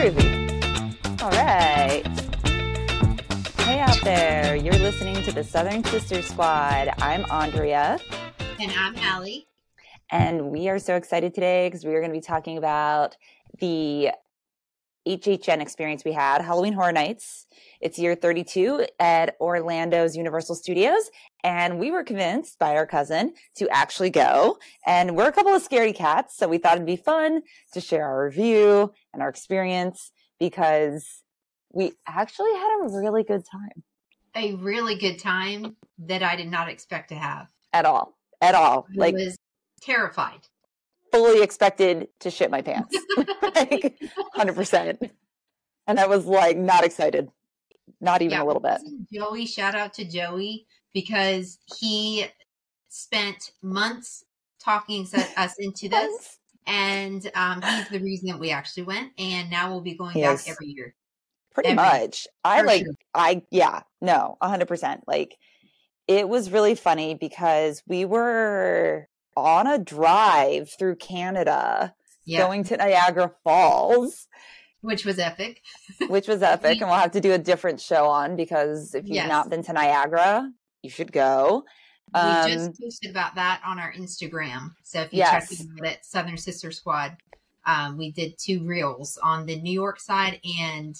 Groovy. All right. Hey out there. You're listening to the Southern Sister Squad. I'm Andrea. And I'm Allie. And we are so excited today because we are going to be talking about the HHN experience we had, Halloween Horror Nights. It's year 32 at Orlando's Universal Studios. And we were convinced by our cousin to actually go. And we're a couple of scaredy cats. So we thought it'd be fun to share our review and our experience because we actually had a really good time. A really good time that I did not expect to have. At all. At all. I like was terrified. Fully expected to shit my pants. like 100%. And I was like not excited. Not even yeah, a little bit. Joey, shout out to Joey because he spent months talking us into this. And um, he's the reason that we actually went. And now we'll be going yes. back every year. Pretty every much. I like, sure. I, yeah, no, 100%. Like, it was really funny because we were on a drive through Canada yeah. going to Niagara Falls which was epic. which was epic, and we'll have to do a different show on because if you've yes. not been to Niagara, you should go. Um, we just um, posted about that on our Instagram. So if you yes. check it out at Southern Sister Squad, um, we did two reels on the New York side and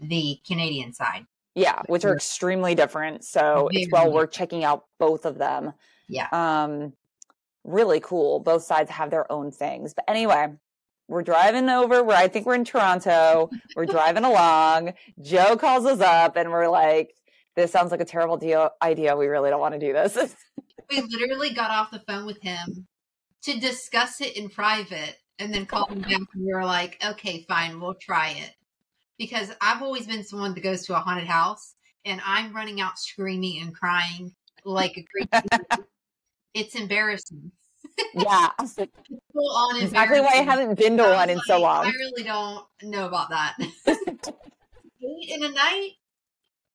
the Canadian side. Yeah, which are extremely different. So Very it's well worth checking out both of them. Yeah. Um, really cool. Both sides have their own things. But anyway, we're driving over where I think we're in Toronto. We're driving along. Joe calls us up and we're like, this sounds like a terrible deal idea. We really don't want to do this. we literally got off the phone with him to discuss it in private and then called him back and we were like, okay, fine, we'll try it. Because I've always been someone that goes to a haunted house and I'm running out screaming and crying like a crazy. it's embarrassing yeah. exactly why I haven't been to one in like, so long. I really don't know about that. Eight in a night?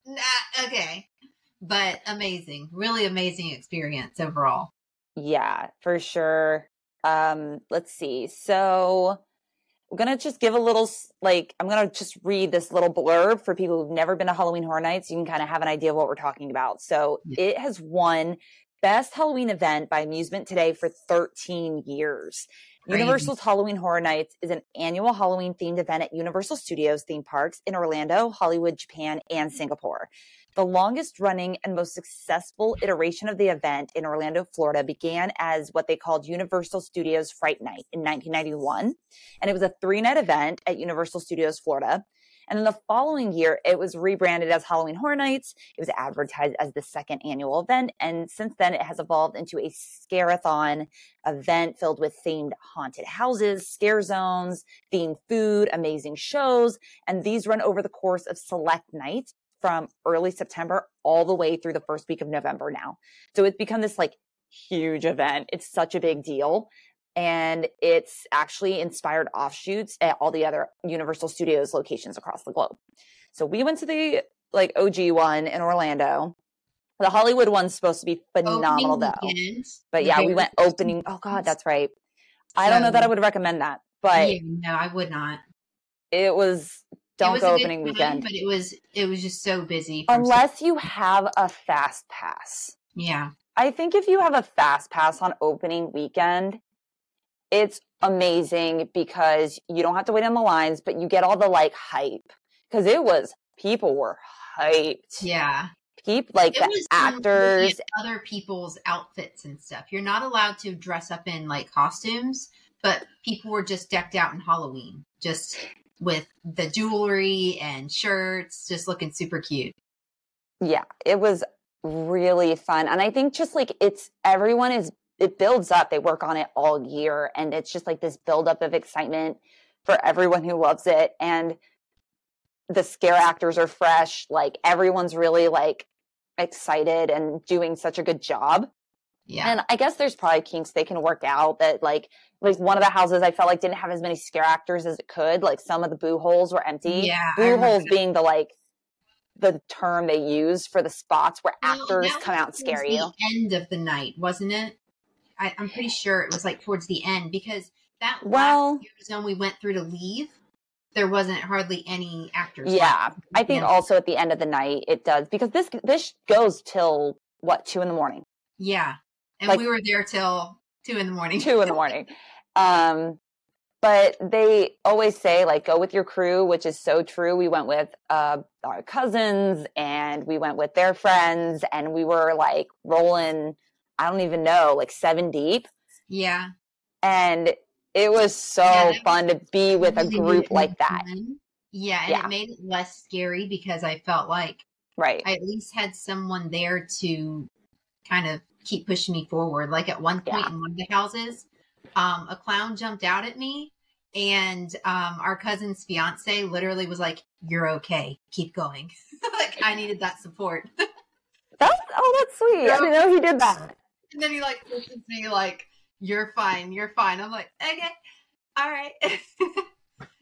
Nah, okay. But amazing. Really amazing experience overall. Yeah, for sure. Um, let's see. So I'm gonna just give a little like I'm gonna just read this little blurb for people who've never been to Halloween Horror Nights. You can kind of have an idea of what we're talking about. So yeah. it has won best Halloween event by Amusement Today for 13 years. Crazy. Universal's Halloween Horror Nights is an annual Halloween themed event at Universal Studios theme parks in Orlando, Hollywood, Japan, and Singapore. The longest running and most successful iteration of the event in Orlando, Florida began as what they called Universal Studios Fright Night in 1991. And it was a three night event at Universal Studios, Florida. And then the following year, it was rebranded as Halloween Horror Nights. It was advertised as the second annual event. And since then, it has evolved into a scare-a-thon event filled with themed haunted houses, scare zones, themed food, amazing shows. And these run over the course of select nights from early September all the way through the first week of November now. So it's become this like huge event. It's such a big deal and it's actually inspired offshoots at all the other Universal Studios locations across the globe. So we went to the like OG one in Orlando. The Hollywood one's supposed to be phenomenal opening though. Weekend. But yeah, we went opening. Oh God, that's right. So, I don't know that I would recommend that, but yeah, no, I would not. It was don't it was go opening time, weekend, but it was it was just so busy. Unless you have a fast pass. Yeah. I think if you have a fast pass on opening weekend, it's amazing because you don't have to wait on the lines, but you get all the like hype because it was people were hyped. Yeah. People like it the actors, other people's outfits and stuff. You're not allowed to dress up in like costumes, but people were just decked out in Halloween, just with the jewelry and shirts, just looking super cute. Yeah, it was really fun. And I think just like it's everyone is it builds up. They work on it all year and it's just like this buildup of excitement for everyone who loves it. And the scare actors are fresh. Like everyone's really like excited and doing such a good job. Yeah. And I guess there's probably kinks they can work out that like like one of the houses I felt like didn't have as many scare actors as it could. Like some of the boo holes were empty. Yeah. Boo holes being the like the term they use for the spots where well, actors come out and scare you. End of the night, wasn't it? I, am pretty sure it was like towards the end because that well zone we went through to leave there wasn't hardly any actors. Yeah. I think also at the end of the night it does because this this goes till what two in the morning, Yeah. And Like- we were there till two in the morning. two in the morning. Um, but they always say like go with your crew, which is so true. We went with uh, our cousins and we went with their friends, and we were like rolling. I don't even know, like seven deep, Yeah. and it was so Yeah, fun to be with a group like that. fun. Yeah, and Yeah. it made it less scary because I felt like Right. I at least had someone there to kind of keep pushing me forward. Like at one point Yeah. in one of the houses, um, a clown jumped out at me, and um, our cousin's fiance literally was like, "You're okay, keep going." like I needed that support. That's oh, that's sweet. I didn't know he did that. And then he like pushes me like, "You're fine, you're fine." I'm like, "Okay, all right."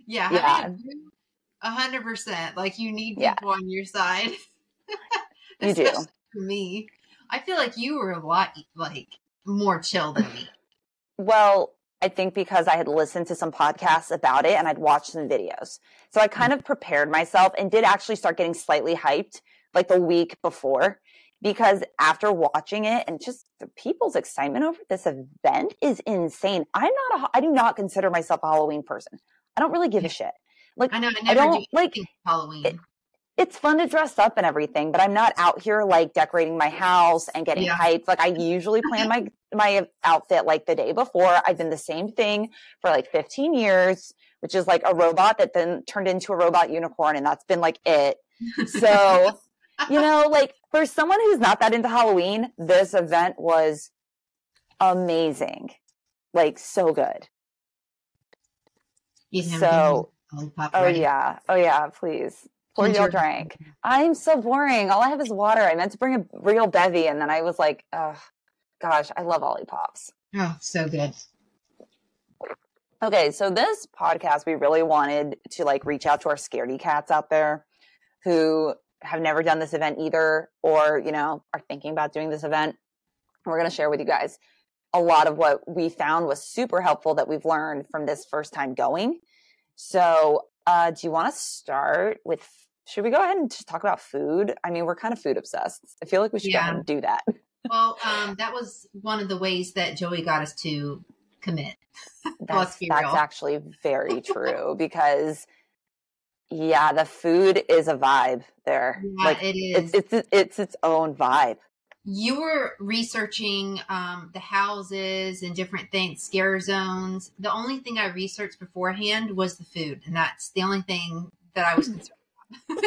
yeah, Yeah. a hundred percent. Like you need Yeah. people on your side. You do. For me, I feel like you were a lot like more chill than me. Well, I think because I had listened to some podcasts about it and I'd watched some videos. So I kind mm. of prepared myself and did actually start getting slightly hyped like the week before because after watching it and just the people's excitement over this event is insane. I'm not a, I do not consider myself a Halloween person. I don't really give a shit. Like I know. I I never don't do like Halloween. it- it's fun to dress up and everything, but I'm not out here like decorating my house and getting Yeah. hyped. Like I usually plan my my outfit like the day before. I've done the same thing for like 15 years, which is like a robot that then turned into a robot unicorn, and that's been like it. So, you know, like for someone who's not that into Halloween, this event was amazing. Like so good. You didn't have So, lollipop oh yeah. Oh yeah, please. Pour your drink. I'm so boring. All I have is water. I meant to bring a real bevy, and then I was like, oh, gosh, I love Olipops. Oh, so good. Okay, so this podcast, we really wanted to like reach out to our scaredy cats out there who have never done this event either, or you know, are thinking about doing this event. We're going to share with you guys a lot of what we found was super helpful that we've learned from this first time going. So, uh, do you want to start with? Should we go ahead and just talk about food? I mean, we're kind of food obsessed. I feel like we should go ahead Yeah. and do that. Well, um, that was one of the ways that Joey got us to commit. That's, that's actually very true because yeah, the food is a vibe there. Yeah, like it is. it's it's it's its own vibe. you were researching um, the houses and different things, scare zones. The only thing I researched beforehand was the food, and that's the only thing that I was concerned about.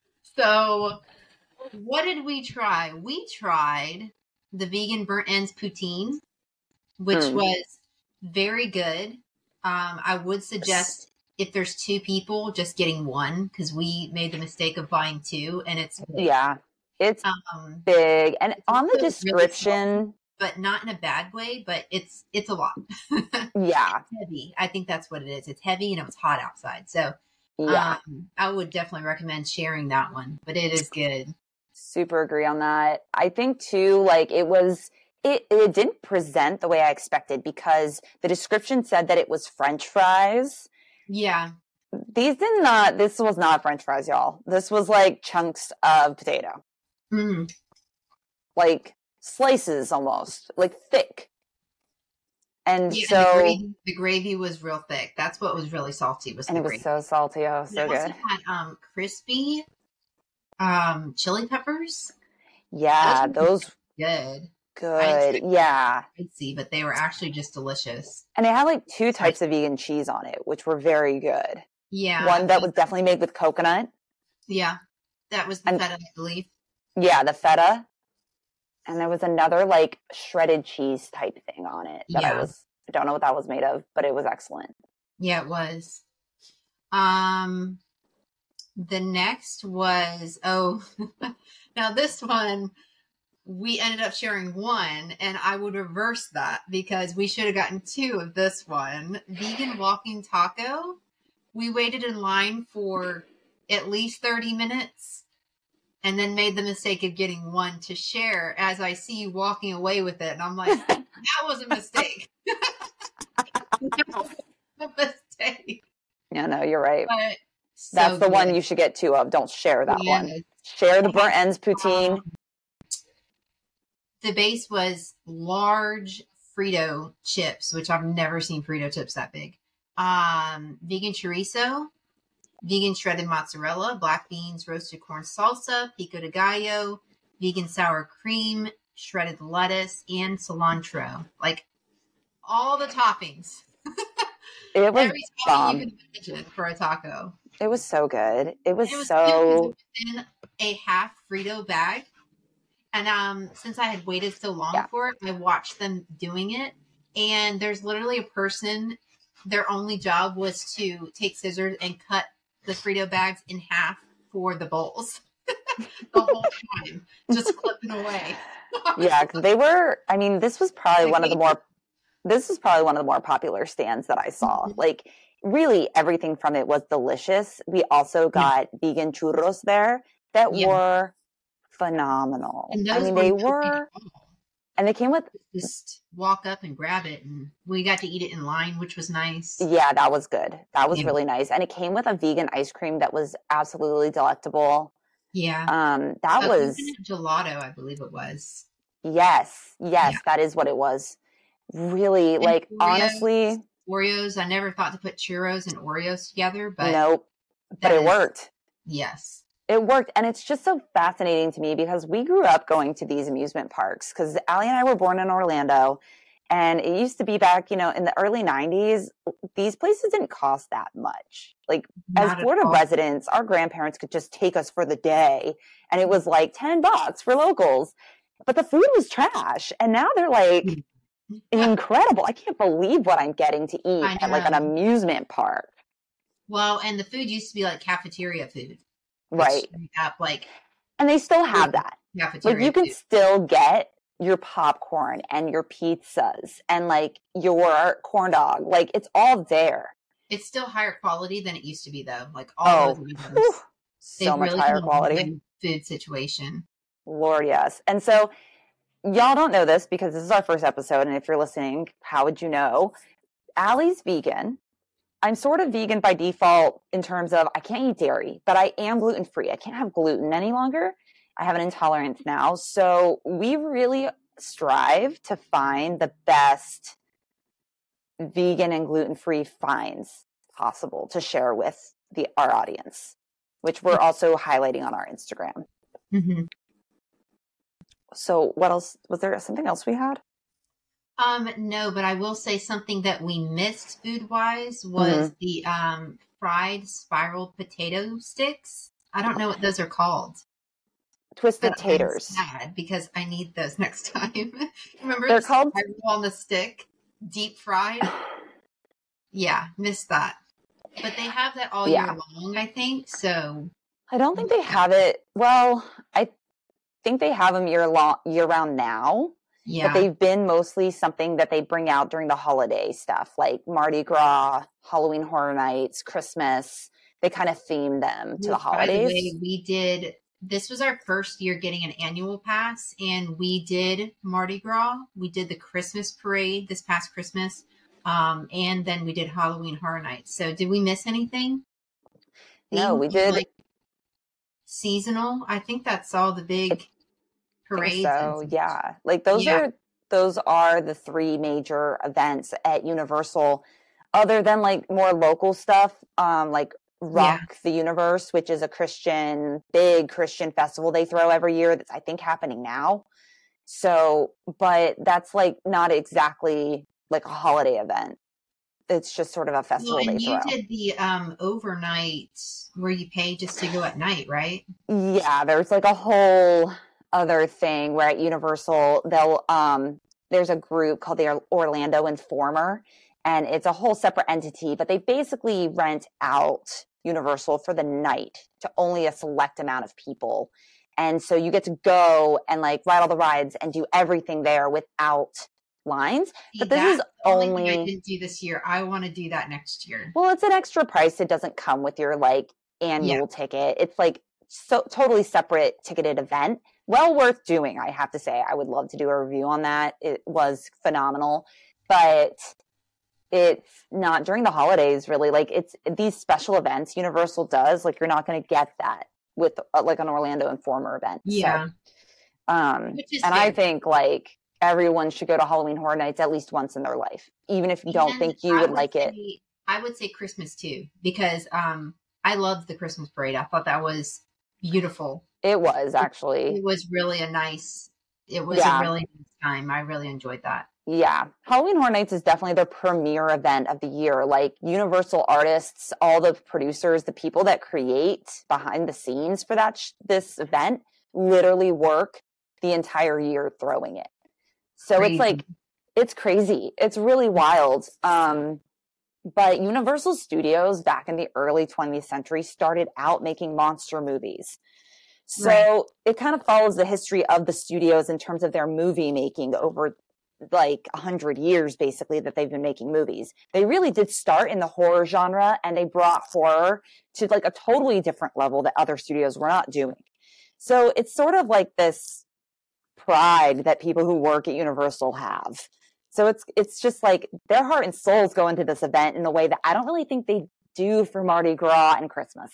so, what did we try? We tried the vegan burnt ends poutine, which Mm. was very good. Um, I would suggest if there's two people, just getting one because we made the mistake of buying two, and it's Yeah. It's um, big. And It's on the really description, but not in a bad way. But it's it's a lot yeah. heavy. I think that's what it is. It's heavy and it was hot outside, so Yeah. um, I would definitely recommend sharing that one. But it is good. super agree on that. I think too, like it was it, it didn't present the way I expected because the description said that it was French fries. Yeah, These did not this was not French fries, y'all. This was like chunks of potato. Mhm. like slices almost, like thick. And Yeah, so, the, gravy, the gravy was real thick. That's what was really salty. Was and the it was gravy. so salty. Oh, so good. had um crispy um chili peppers. Yeah, Those those Good, good. expect- Yeah. spicy, but they were actually just delicious. And they had like two types of vegan cheese on it, which were very good. Yeah, One that was definitely made with coconut. yeah, that was the And- feta, I believe. Yeah, the feta. And there was another like shredded cheese type thing on it that I Yeah. was I don't know what that was made of, but it was excellent. Yeah, it was. Um, the next was oh, now this one we ended up sharing one, and I would reverse that because we should have gotten two of this one. Vegan walking taco. We waited in line for at least thirty minutes. And then made the mistake of getting one to share as I see you walking away with it. And I'm like, that was a mistake. Was a mistake. Yeah, no, you're right. But so That's the one you should get two of. Don't share that Yeah. one. Share the burnt ends poutine. Um, the base was large Frito chips, which I've never seen Frito chips that big. Um, vegan chorizo, vegan shredded mozzarella, black beans, roasted corn salsa, pico de gallo, vegan sour cream, shredded lettuce, and cilantro. Like all the toppings. it was Every bomb. topping you can imagine for a taco. it was so good. It was, It was so in a half Frito bag. And um, since I had waited so long Yeah. for it, I watched them doing it. And there's literally a person, their only job was to take scissors and cut the Frito bags in half for the bowls the whole time, just clipping away. yeah, 'cause they were. I mean, this was probably one of the more. This was probably one of the more popular stands that I saw. Mhm. Like, really, everything from it was delicious. We also got vegan churros there that Yeah. were phenomenal. And I mean, they were, and they came with. Just walk up and grab it. And we got to eat it in line, which was nice. Yeah, that was good. That was Yeah. really nice, and it came with a vegan ice cream that was absolutely delectable. Yeah. Um, that A was gelato, I believe it was. yes, yes, Yeah. that is what it was. Really, And like Oreos. honestly, Oreos. I never thought to put churros and Oreos together, but nope. But it is- worked. Yes. It worked. And it's just so fascinating to me because we grew up going to these amusement parks because Allie and I were born in Orlando. And it used to be back, you know, in the early 90s, these places didn't cost that much. Like, as Not at Florida all. residents, our grandparents could just take us for the day. And it was like 10 bucks for locals. But the food was trash. And now they're like mm-hmm. incredible. I can't believe what I'm getting to eat at like an amusement park. Well, and the food used to be like cafeteria food. Right. Have like And they still have that. like you can food. still get your popcorn and your pizzas and like your corn dog like it's all there It's still higher quality than it used to be, though. Like oh all whew, so much really higher quality food situation. lord yes and so y'all don't know this because this is our first episode and if you're listening how would you know Allie's vegan I'm sort of vegan by default in terms of I can't eat dairy, but I am gluten free. I can't have gluten any longer. I have an intolerance now. So we really strive to find the best vegan and gluten free finds possible to share with the our audience, which we're also highlighting on our Instagram. Mm-hmm. So what else was there something else we had? Um, no, but I will say something that we missed food wise was Mm-hmm. the um fried spiral potato sticks. I don't know what those are called. Twisted but taters. sad because I need those next time. Remember They're the called- spiral on the stick, deep fried? Yeah, missed that. But they have that all Yeah. year long, I think. So I don't think they have it. Well, I think they have them year long, year round now, yeah, but they've been mostly something that they bring out during the holiday stuff, like Mardi Gras, Halloween Horror Nights, Christmas. They kind of theme them to the by the holidays. way, we did. This was our first year getting an annual pass, and we did Mardi Gras. We did the Christmas parade this past Christmas, um, and then we did Halloween Horror Nights. So, did we miss anything? No, we did- like, seasonal. I think that's all the big parades. so and- yeah, like those Yeah. are those are the three major events at Universal. Other than like more local stuff, um, like Rock the Universe, which is a Christian big Christian festival they throw every year. That's I think happening now. So, but that's like not exactly like a holiday event. It's just sort of a festival Well, they and you throw. did the um overnight where you pay just to go at night, right? Yeah, there's like a whole other thing where at Universal they'll um there's a group called the Orlando Informer and it's a whole separate entity, but they basically rent out Universal for the night to only a select amount of people. And so you get to go and like ride all the rides and do everything there without lines. See, But this is only I didn't do this year. I want to do that next year. Well, it's an extra price. It doesn't come with your like annual ticket. It's like so totally separate ticketed event. Well worth doing, I have to say. I would love to do a review on that. It was phenomenal. But it's not during the holidays really like it's these special events universal does like you're not going to get that with uh, like an orlando informer event Yeah. so, um and i think like everyone should go to halloween horror nights at least once in their life even if you don't think you I would like it I would say Christmas too, because um, I loved the Christmas parade. I thought that was beautiful. it was actually It was really a nice. It was Yeah. a really nice time. I really enjoyed that. Yeah, Halloween Horror Nights is definitely the premier event of the year. Like Universal artists, all the producers, the people that create behind the scenes for that sh- this event literally work the entire year throwing it. So Crazy. it's like it's crazy. It's really wild. Um but Universal Studios back in the early 20th century started out making monster movies. So Right. it kind of follows the history of the studios in terms of their movie making over like hundred years basically that they've been making movies. They really did start in the horror genre and they brought horror to like a totally different level that other studios were not doing. So it's sort of like this pride that people who work at Universal have. So it's it's just like their heart and souls go into this event in a way that I don't really think they do for Mardi Gras and Christmas.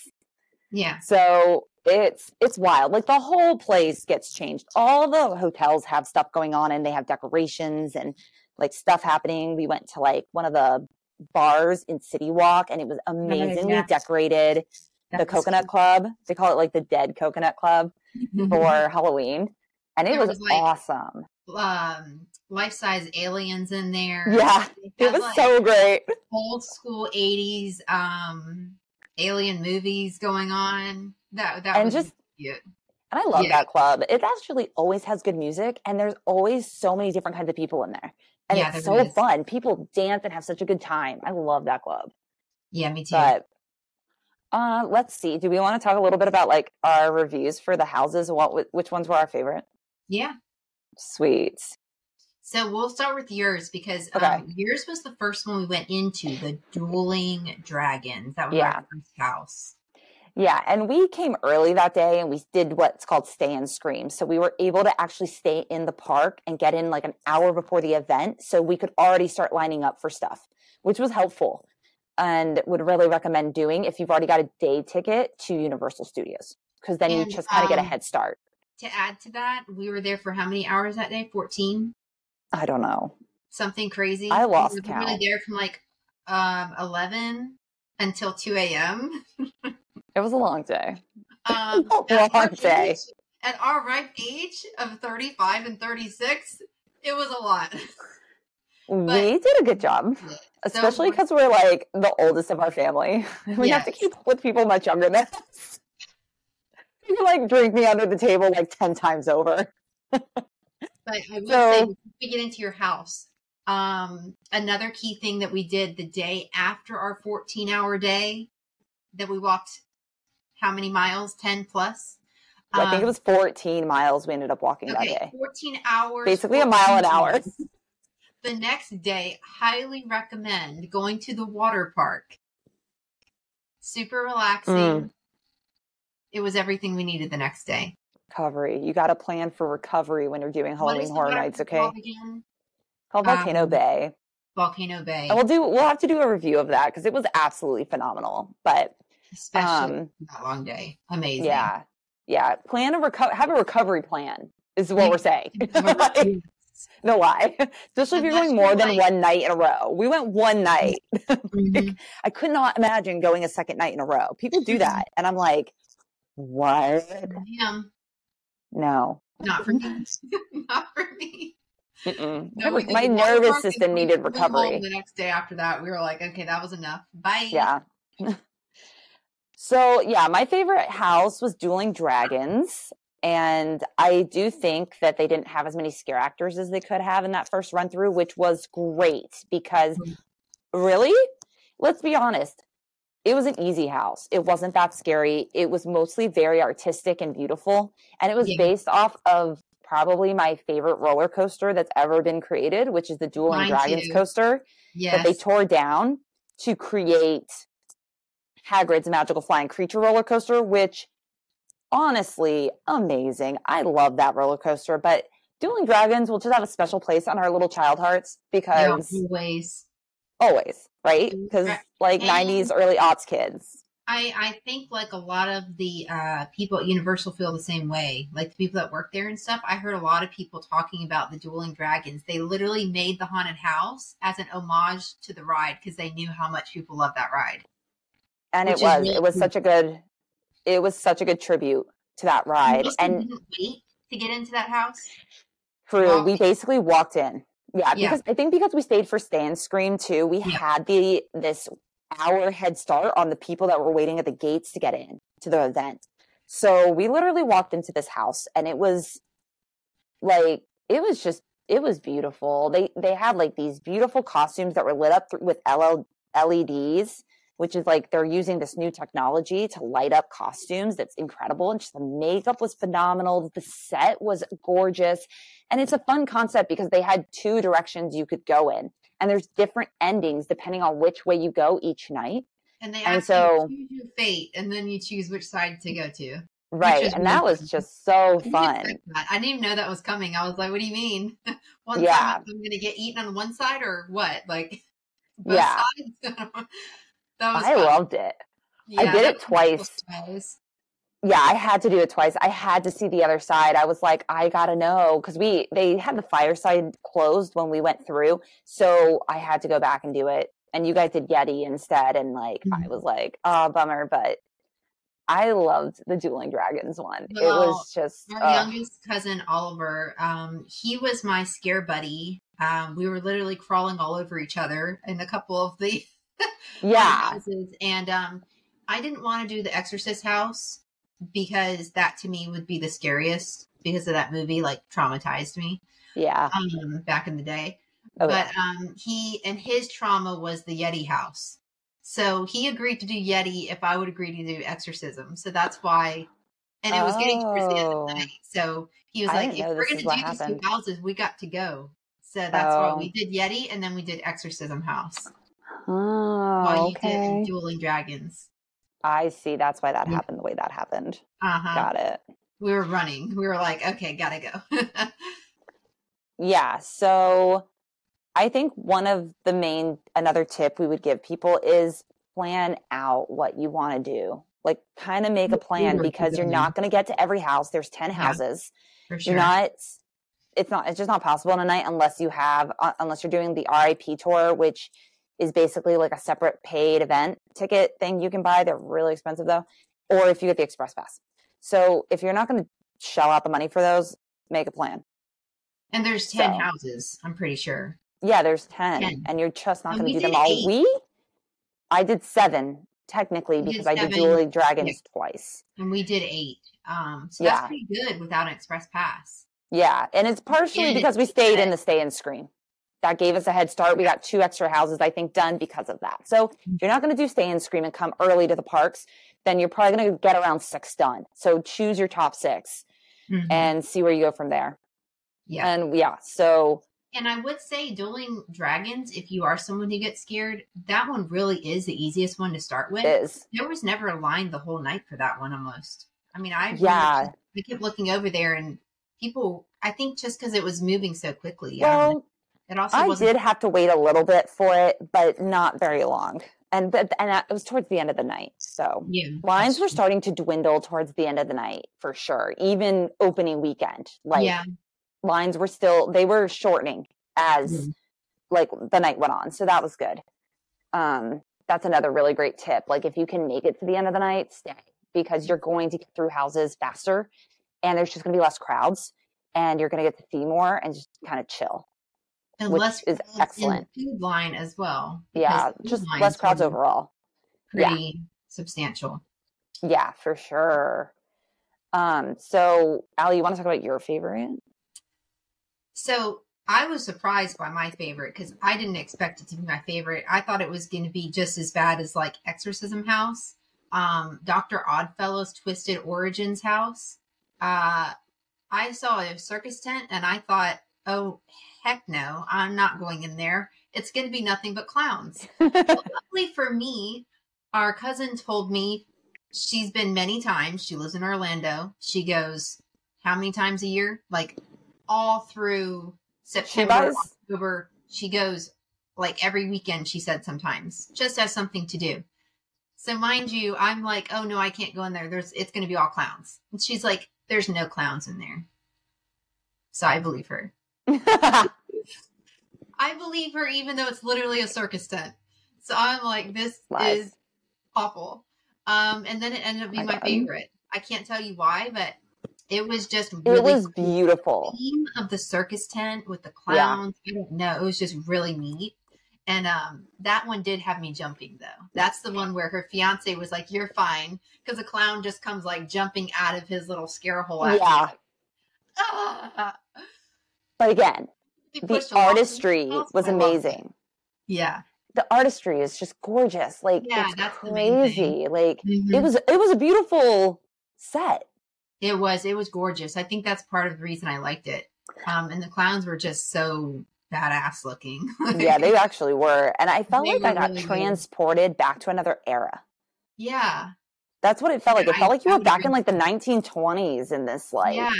Yeah. So it's it's wild. Like the whole place gets changed. All the hotels have stuff going on and they have decorations and like stuff happening. We went to like one of the bars in City Walk and it was amazingly yes. decorated. the That Coconut Club. They call it like the Dead Coconut Club for Halloween. And it was, was, like, awesome. um life size aliens in there. Yeah, It was like, so great. old school eighties um alien movies going on. That that And was just cute. And I love Yeah. that club. It actually always has good music, and there's always so many different kinds of people in there. And Yeah, it's so is. fun. People dance and have such a good time. I love that club. Yeah, me too. But uh, let's see. Do we want to talk a little bit about like our reviews for the houses? What which ones were our favorite? yeah. Sweet. So we'll start with yours because Okay. um, yours was the first one we went into, the dueling dragons. That was Yeah. our first house. Yeah, and we came early that day and we did what's called stay and scream. So we were able to actually stay in the park and get in like an hour before the event so we could already start lining up for stuff, which was helpful and would really recommend doing if you've already got a day ticket to Universal Studios because then you just kind of get a um, head start. To add to that, we were there for how many hours that day? 14? I don't know. Something crazy. I lost count. really there from like um, 11 until 2 a.m. It was a long day. Um, A at our long day. age- At our ripe age of 35 and 36, it was a lot. we did a good job, So especially because we're like the oldest of our family. we have to keep up with people much younger than us. You can like drink me under the table like 10 times over. But I will So- say, we get into your house, um, another key thing that we did the day after our 14 hour day that we walked how many miles? 10 plus? I think it Um, was 14 miles we ended up walking okay, that day. 14 hours. Basically a mile an hour. The next day, highly recommend going to the water park. Super relaxing. Mm. It was everything we needed the next day. Recovery. You got to plan for recovery when you're doing Halloween Horror Nights, okay? called again? Called Volcano Um, Bay. Volcano Bay. And we'll do we'll have to do a review of that because it was absolutely phenomenal. But Especially um that long day. Amazing. yeah. Yeah. Plan a recover have a recovery plan is what Yeah. we're saying. no lie. Especially if you're going more than like- one night in a row. We went one night. Mhm. I could not imagine going a second night in a row. People do that. And I'm like, what? Damn. No. Not for me. Not for me. No, My nervous system needed recovery. The next day after that, we were like, okay, that was enough. Bye. Yeah. so yeah, my favorite house was Dueling Dragons. And I do think that they didn't have as many scare actors as they could have in that first run through, which was great because Mhm. really, let's be honest, it was an easy house. It wasn't that scary. It was mostly very artistic and beautiful. And it was Yeah. based off of probably my favorite roller coaster that's ever been created, which is the Dueling Mine Dragons too. coaster Yes. that they tore down to create Hagrid's Magical Flying Creature roller coaster, which honestly, amazing. I love that roller coaster, but Dueling Dragons will just have a special place on our little child hearts yeah, because always. always, right? Mhm. Because like And- 90s, early aughts kids. I, I think like a lot of the uh, people at Universal feel the same way. Like the people that work there and stuff. I heard a lot of people talking about the Dueling Dragons. They literally made the haunted house as an homage to the ride because they knew how much people love that ride. And Which it is was, really it was cool. such a good, it was such a good tribute to that ride. And wait to get into that house. True. We basically walked in. Yeah, Yeah. because I think because we stayed for Stay and Scream too, we Yeah. had the this hour head start on the people that were waiting at the gates to get in to the event. So we literally walked into this house and it was like it was just it was beautiful. They they had like these beautiful costumes that were lit up th- with LL, LEDs, which is like they're using this new technology to light up costumes. That's incredible. And just the makeup was phenomenal. The set was gorgeous. And it's a fun concept because they had two directions you could go in. And there's different endings depending on which way you go each night. And they And ask so- you choose your fate, and then you choose which side to go to. Right. And that really was just so I fun. I didn't even know that was coming. I was like, "What do you mean? one Yeah. side I'm going to get eaten on one side, or what? Like both Yeah. Sides?" that was I fun. loved it. I did it twice. twice. Yeah, I had to do it twice. I had to see the other side. I was like, I gotta know because we they had the fireside closed when we went through, so I had to go back and do it. And you guys did Yeti instead, and like I Mhm. was like, oh bummer, but I loved the Dueling Dragons one. it was just Our ugh. youngest cousin Oliver, um, he was my scare buddy. Um, we were literally crawling all over each other in a couple of the yeah, houses, and um, I didn't want to do the Exorcist house because that to me would be the scariest because of that movie. Like traumatized me yeah. um, back in the day. Oh, but yeah. um, he and his trauma was the Yeti house. So he agreed to do Yeti if I would agree to do exorcism. So that's why, and it was getting towards the end of Oh. the night. So he was I like, "If we're going to do these two houses, we got to go." So that's why Oh. we did Yeti, and then we did exorcism house Oh, while you okay. did dueling dragons. I see. That's why that happened the way that happened. Uh huh. Got it. We were running. We were like, "Okay, gotta go." Yeah. So I think one of the main, another tip we would give people is plan out what you want to do. Like, kind of make a plan because you're not going to get to every house. There's 10 Yeah. houses. For sure. You're not, it's not, it's just not possible in a night unless you have, uh, unless you're doing the RIP tour, which is basically like a separate paid event ticket thing you can buy. They're really expensive though. Or if you get the express pass. So if you're not going to shell out the money for those, make a plan. and there's ten So. houses. I'm pretty sure. Yeah, there's 10, 10. and you're just not going to do them all. eight. We, I did seven technically We did because I did. Dueling Dragons twice. and we did eight. Um, so Yeah. that's pretty good without an express pass. Yeah, and it's partially And because we stayed in the stay and scream. That gave us a head start. We got two extra houses, I think, done because of that. So if you're not going to do stay and scream and come early to the parks, then you're probably going to get around six done. So choose your top 6 Mhm. and see where you go from there. yeah, And yeah, so and I would say dueling dragons. If you are someone who gets scared, that one really is the easiest one to start with. it is. There was never a line the whole night for that one. Almost. I mean, I Yeah. I kept looking over there, and people. I think just because it was moving so quickly. I don't. Well, it also I did have to wait a little bit for it, but not very long. And but and that, it was towards the end of the night. So Yeah, lines were starting to dwindle towards the end of the night for sure. Even opening weekend, like yeah, lines were still they were shortening as Mhm. like the night went on. So that was good. Um, that's another really great tip. Like if you can make it to the end of the night, stay because you're going to get through houses faster, and there's just going to be less crowds, and you're going to get to see more and just kind of chill. And which less is excellent. food line as well. Yeah, just less crowds overall. Yeah. Pretty substantial. Yeah, for sure. Um, so Allie, you want to talk about your favorite? So I was surprised by my favorite because I didn't expect it to be my favorite. I thought it was going to be just as bad as like Exorcism House, um, Doctor Oddfellow's Twisted Origins House. Uh, I saw a circus tent and I thought, oh heck no, I'm not going in there. It's going to be nothing but clowns. Luckily for me, our cousin told me she's been many times. She lives in Orlando. She goes how many times a year? Like all through September, buys- October. She goes like every weekend, she said sometimes, just as something to do. So mind you, I'm like, oh no, I can't go in there. There's it's gonna be all clowns. And she's like, there's no clowns in there. So I believe her. I believe her even though it's literally a circus tent. So I'm like, this Lies. is awful. Um, and then it ended up being My my favorite. I can't tell you why, but it was just it really was cool. beautiful. theme of the circus tent with the Yeah. clowns. I don't know. It was just really neat. And um, that one did have me jumping though. That's the one where her fiance was like, "You're fine," because the clown just comes like jumping out of his little scare hole. Yeah. Ah! But again, the pushed a lot of artistry was I loved it. amazing. Yeah, The artistry is just gorgeous. Like Yeah, it's that's the main thing. crazy. Like Mhm. it was it was a beautiful set. it was. It was gorgeous. I think that's part of the reason I liked it. Um, and the clowns were just so badass looking. yeah, they actually were. And I felt They like I got really good. transported back to another era. yeah, That's what it felt like. It I- felt like you I were back in like the 1920s in this like yeah.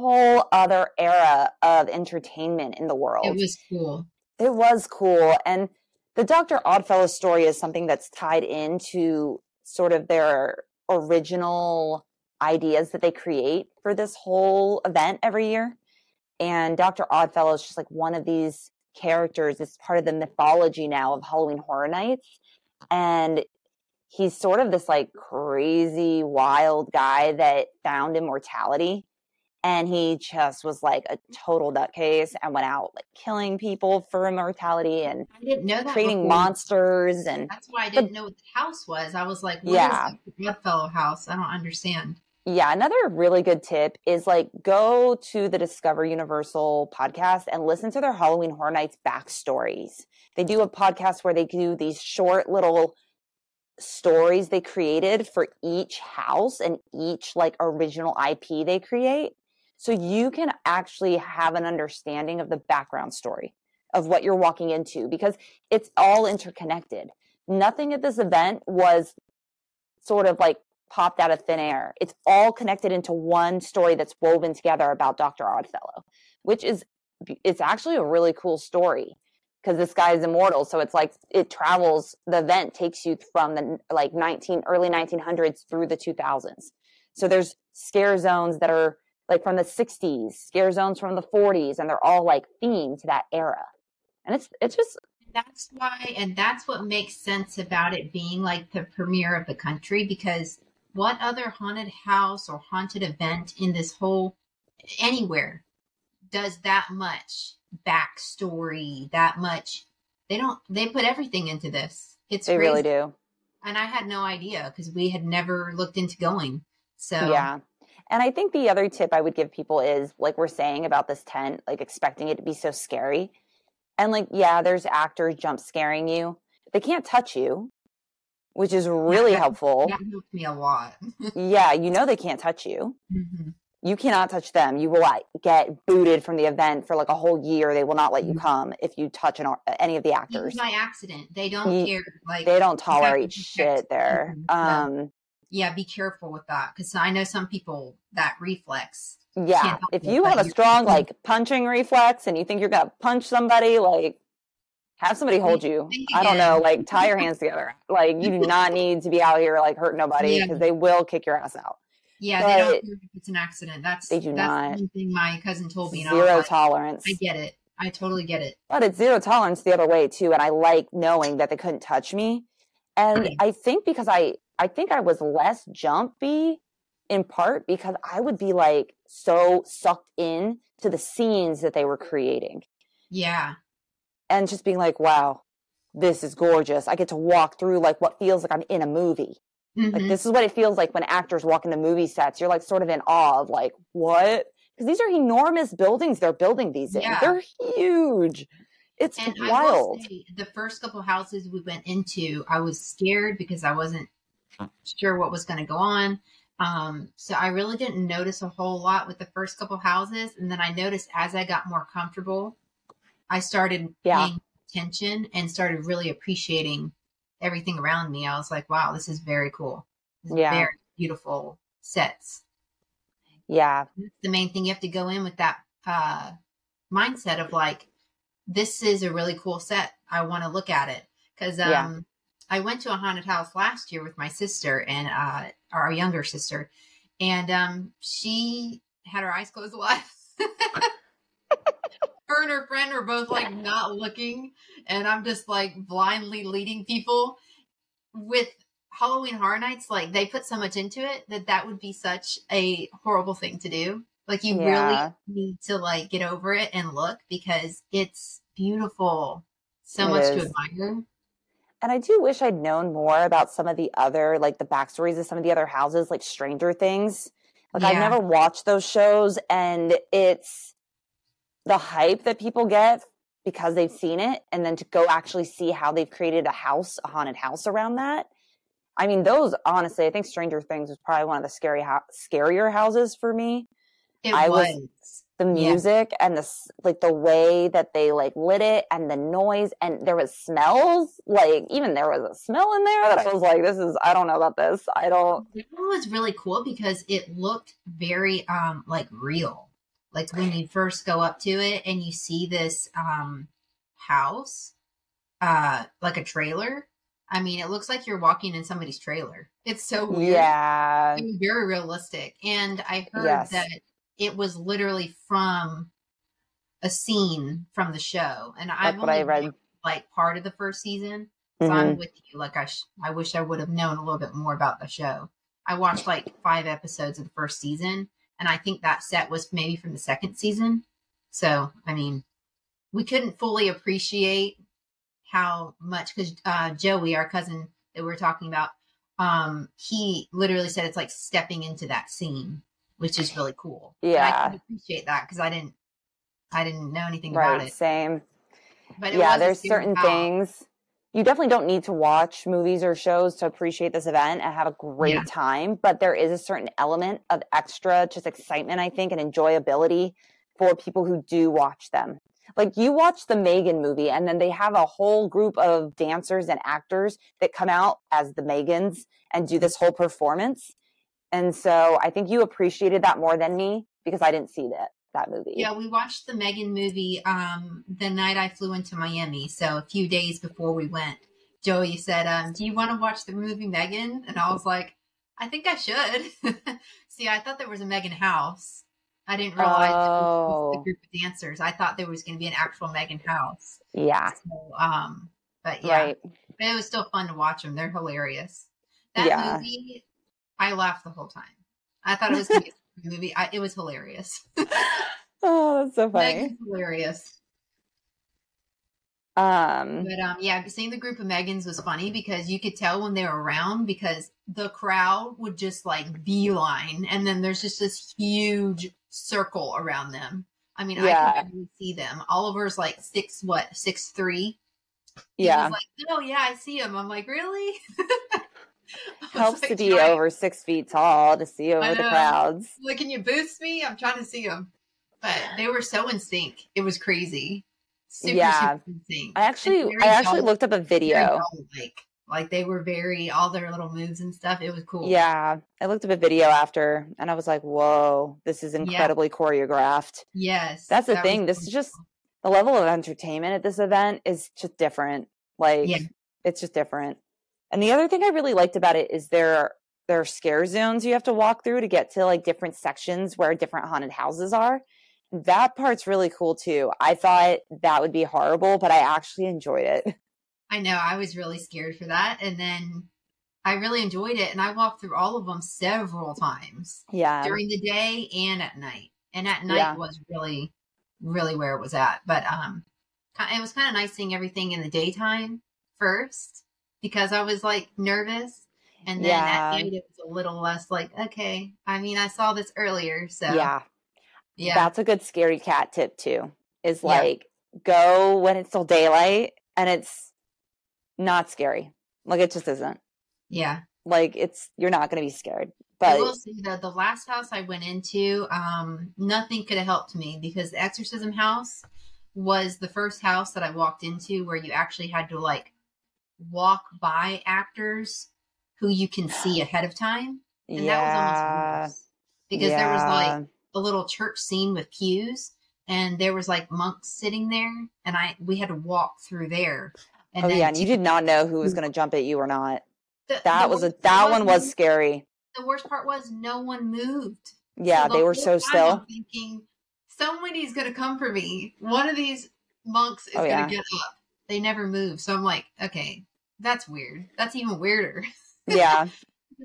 Whole other era of entertainment in the world. It was cool. It was cool. And the Dr. Oddfellow story is something that's tied into sort of their original ideas that they create for this whole event every year. And Dr. Oddfellow is just like one of these characters. It's part of the mythology now of Halloween Horror Nights. And he's sort of this like crazy, wild guy that found immortality and he just was like a total nutcase and went out like killing people for immortality and I didn't know that. creating before. monsters and That's why I didn't know what the house was. I was like, what is Yeah. the Goodfellow house? I don't understand. yeah another really good tip is like go to the discover universal podcast and listen to their halloween horror nights backstories they do a podcast where they do these short little stories they created for each house and each like original ip they create so you can actually have an understanding of the background story of what you're walking into because it's all interconnected. Nothing at this event was sort of like popped out of thin air. It's all connected into one story that's woven together about dr oddfellow which is it's actually a really cool story because this guy is immortal. So it's like it travels the event takes you from the like 19 early 1900s through the 2000s so there's scare zones that are like from the 60s scare zones from the 40s and they're all like themed to that era and it's it's just That's why, and that's what makes sense about it being like the premiere of the country because what other haunted house or haunted event in this whole anywhere does that much backstory, that much? They don't, they put everything into this. It's they really do And I had no idea because we had never looked into going. So, Yeah. And I think the other tip I would give people is like we're saying about this tent, like expecting it to be so scary. And like, yeah, there's actors jump scaring you. They can't touch you, which is really helpful. that helped me a lot. Yeah, you know they can't touch you. Mhm. You cannot touch them. You will get booted from the event for like a whole year. They will not let you come if you touch an, any of the actors. by accident. They don't Ye- care. Like They don't you tolerate shit there. Yeah. Um, yeah, be careful with that because I know some people that reflex. Yeah. If you have a strong like punching reflex and you think you're gonna punch somebody, like have somebody hold you. I don't know, like tie your hands together. Like you do not need to be out here like hurting nobody Yeah. because they will kick your ass out. Yeah, they don't care if it's an accident. That's They do that's not. one thing my cousin told me. I Zero tolerance. I get it. I totally get it. But it's zero tolerance the other way too. And I like knowing that they couldn't touch me. And I think because I I think I was less jumpy in part because I would be like so sucked in to the scenes that they were creating. Yeah, and just being like, wow, this is gorgeous. I get to walk through like what feels like I'm in a movie. Like Mhm. this is what it feels like when actors walk into movie sets. You're like sort of in awe of like, what? Because these are enormous buildings they're building these in. Yeah. They're huge. It's And I wild. say, the first couple houses we went into, I was scared because I wasn't sure what was going to go on. Um, so I really didn't notice a whole lot with the first couple houses, and then I noticed as I got more comfortable, I started Yeah. paying attention and started really appreciating everything around me. I was like, "Wow, this is very cool. This is Yeah. very beautiful sets." Yeah. That's the main thing. You have to go in with that uh, mindset of like, this is a really cool set. I want to look at it because um, Yeah. I went to a haunted house last year with my sister and uh, our younger sister, and um, she had her eyes closed a lot. her and her friend were both like not looking, and I'm just like blindly leading people with Halloween Horror Nights. Like they put so much into it that that would be such a horrible thing to do. Like you Yeah. really need to like get over it and look because it's beautiful. So It much to admire. And I do wish I'd known more about some of the other, like the backstories of some of the other houses, like Stranger Things. Like I've never watched those shows, and it's the hype that people get because they've seen it, and then to go actually see how they've created a house, a haunted house around that. I mean, those honestly, I think Stranger Things was probably one of the scary, ho- scarier houses for me. It I was- was. The Yeah. music and the like the way that they like lit it and the noise and there was smells like even there was a smell in there that I was like this is I don't know about this I don't It was really cool because it looked very um like real. Like when you first go up to it and you see this um house, uh like a trailer. I mean, it looks like you're walking in somebody's trailer. It's so weird. yeah It was very realistic. And I heard Yes. that it was literally from a scene from the show. And I've that's only read like part of the first season. So I'm Mhm. with you. Like I, sh- I wish I would have known a little bit more about the show. I watched like five episodes of the first season, and I think that set was maybe from the second season. So I mean, we couldn't fully appreciate how much because uh, Joey, our cousin that we are talking about, um, he literally said it's like stepping into that scene, which is really cool. And I Yeah. can appreciate that because I didn't, I didn't know anything about it. same But it yeah there's certain things you definitely don't need to watch movies or shows to appreciate this event and have a great Yeah. time but there is a certain element of extra just excitement I think and enjoyability for people who do watch them like you watch the Megan movie and then they have a whole group of dancers and actors that come out as the Megans and do this whole performance and so I think you appreciated that more than me because I didn't see that that movie Yeah, we watched the Megan movie um, the night I flew into Miami. So a few days before we went, Joey said, um, "Do you want to watch the movie Megan?" And I was like, "I think I should." See, I thought there was a Megan house. I didn't realize it was Oh. a group of dancers. I thought there was going to be an actual Megan house. yeah So, um, but yeah, right but it was still fun to watch them. They're hilarious. That Yeah. movie, I laughed the whole time. I thought it was going to be a movie. I, it was hilarious. oh that's so funny Megan's hilarious. um But um, yeah, seeing the group of Megans was funny because you could tell when they were around because the crowd would just like beeline, and then there's just this huge circle around them. I mean, I Yeah. can barely see them. Oliver's like six, what, six three? Yeah like, oh yeah, I see him. I'm like, really? Helps like, to be over six feet tall to see over the crowds. Like, can you boost me? I'm trying to see them. But they were so in sync. It was crazy. Super, Yeah. super in sync. I actually, I actually doll- looked up a video. doll-like. Like they were very all their little moves and stuff. It was cool. Yeah, I looked up a video after, and I was like, "Whoa, this is incredibly choreographed." Yes. That's the that thing. This is just the level of entertainment at this event is just different. Like, Yeah. it's just different. And the other thing I really liked about it is there there are scare zones you have to walk through to get to like different sections where different haunted houses are. That part's really cool too. I thought that would be horrible, but I actually enjoyed it. I know. I was really scared for that, and then I really enjoyed it, and I walked through all of them several times Yeah. during the day and at night. And at night Yeah. was really, really where it was at. But um, it was kind of nice seeing everything in the daytime first because I was like nervous. And then Yeah. at night it was a little less like, okay. I mean, I saw this earlier, so yeah. yeah, That's a good scary cat tip too. Is Yeah. like go when it's still daylight and it's not scary. Like it just isn't. yeah. Like it's you're not going to be scared. I But will say though, the last house I went into, um, nothing could have helped me because the exorcism house was the first house that I walked into where you actually had to like walk by actors who you can see ahead of time. And that was almost worse. Because there was like yeah. a little church scene with pews and there was like monks sitting there, and I we had to walk through there. oh then yeah, and you did not know who was mm-hmm. going to jump at you or not. the- That the was a that one was scary. The worst part was no one moved. Yeah, the they were so still. Thinking somebody's gonna come for me. One of these monks is Oh, gonna yeah. get up. They never move, so I'm like, okay, that's weird. That's even weirder. Yeah,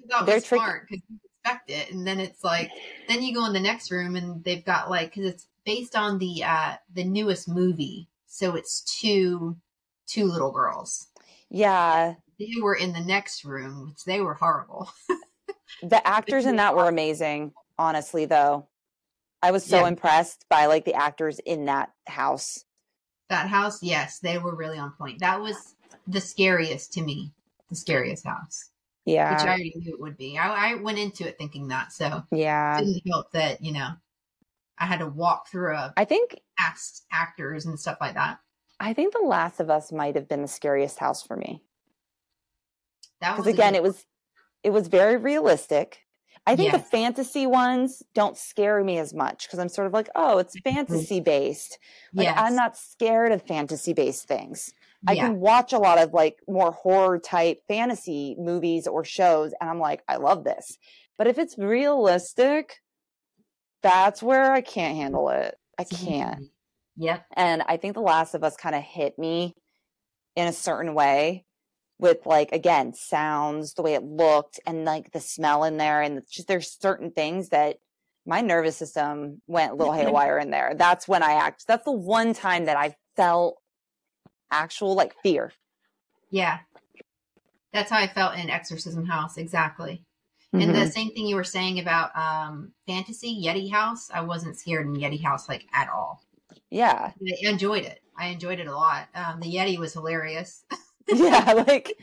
that They're was smart because you expect it, and then it's like, then you go in the next room and they've got like because it's based on the uh the newest movie, so it's two two little girls. yeah. They were in the next room, which they were horrible. The actors in that were amazing. Honestly, though, I was so Yeah. impressed by like the actors in that house. That house, yes, they were really on point. That was the scariest to me, the scariest house, Yeah. which I already knew it would be. I, I went into it thinking that, so yeah. it didn't help that you know I had to walk through a I think past actors and stuff like that. I think The Last of Us might have been the scariest house for me That because was again, it was it was very realistic. I think the fantasy ones don't scare me as much because I'm sort of like, oh, it's fantasy based. Like yes, I'm not scared of fantasy based things. I can watch a lot of like more horror type fantasy movies or shows and I'm like, I love this. But if it's realistic, that's where I can't handle it. I can't. Yep. And I think The Last of Us kind of hit me in a certain way with like again, sounds, the way it looked and like the smell in there and just there's certain things that my nervous system went a little haywire in there. That's when I act that's the one time that I felt actual like fear. Yeah. That's how I felt in Exorcism House, exactly. And Mhm. the same thing you were saying about um fantasy Yeti House, I wasn't scared in Yeti House like at all. yeah. I enjoyed it. I enjoyed it a lot. Um, the Yeti was hilarious. yeah, like